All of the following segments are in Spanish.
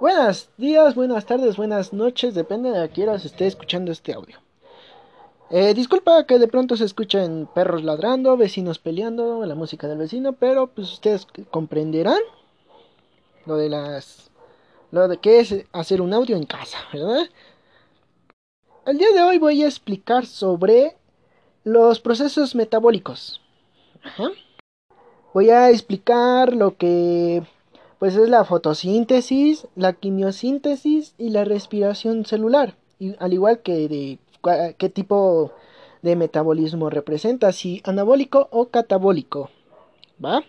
Buenos días, buenas tardes, buenas noches, depende de a qué se esté escuchando este audio. Eh, disculpa que de pronto se escuchen perros ladrando, vecinos peleando, la música del vecino, pero pues ustedes comprenderán lo de las lo de qué es hacer un audio en casa, ¿verdad? El día de hoy voy a explicar sobre los procesos metabólicos. Voy a explicar lo que pues es la fotosíntesis, la quimiosíntesis y la respiración celular, y, al igual que de qué tipo de metabolismo representa, si anabólico o catabólico. ¿Va?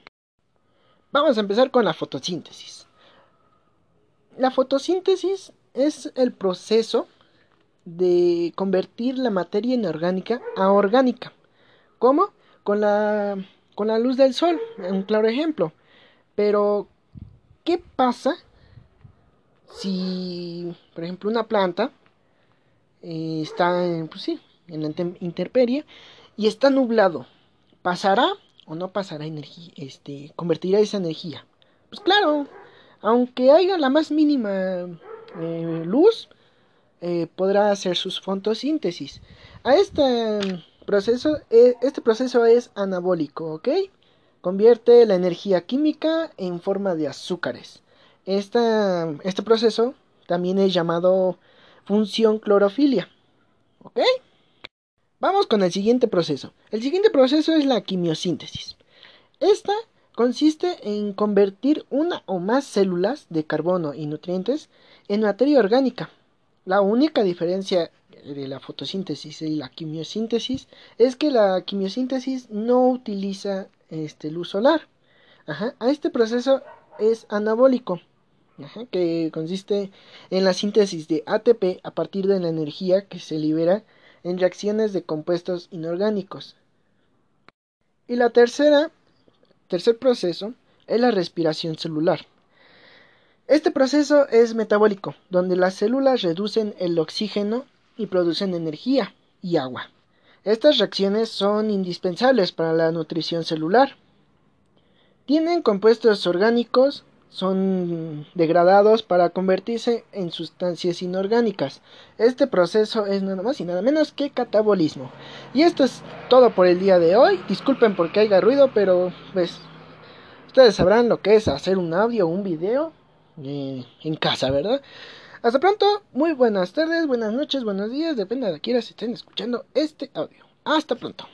Vamos a empezar con la fotosíntesis. La fotosíntesis es el proceso de convertir la materia inorgánica a orgánica. ¿Cómo? Con la, con la luz del sol, un claro ejemplo. Pero ¿Qué pasa si, por ejemplo, una planta eh, está en, pues sí, en la intemperie y está nublado? ¿Pasará o no pasará energía? Este, ¿Convertirá esa energía? Pues claro, aunque haya la más mínima eh, luz, eh, podrá hacer sus fotosíntesis. A este proceso, este proceso es anabólico, ¿ok? Convierte la energía química en forma de azúcares. este proceso también es llamado función clorofilia. Vamos con el siguiente proceso. El siguiente proceso es la quimiosíntesis. Esta consiste en convertir una o más células de carbono y nutrientes en materia orgánica. La única diferencia de la fotosíntesis y la quimiosíntesis es que la quimiosíntesis no utiliza este, luz solar. A este proceso es anabólico, que consiste en la síntesis de ATP a partir de la energía que se libera en reacciones de compuestos inorgánicos. Y la tercera, tercer proceso es la respiración celular. Este proceso es metabólico, donde las células reducen el oxígeno y producen energía y agua. Estas reacciones son indispensables para la nutrición celular. Tienen compuestos orgánicos, son degradados para convertirse en sustancias inorgánicas. Este proceso es nada más y nada menos que catabolismo. Y esto es todo por el día de hoy. Disculpen porque haya ruido, pero pues ustedes sabrán lo que es hacer un audio o un video eh, en casa, ¿verdad? Hasta pronto, muy buenas tardes, buenas noches, buenos días, depende de quién estén escuchando este audio. Hasta pronto.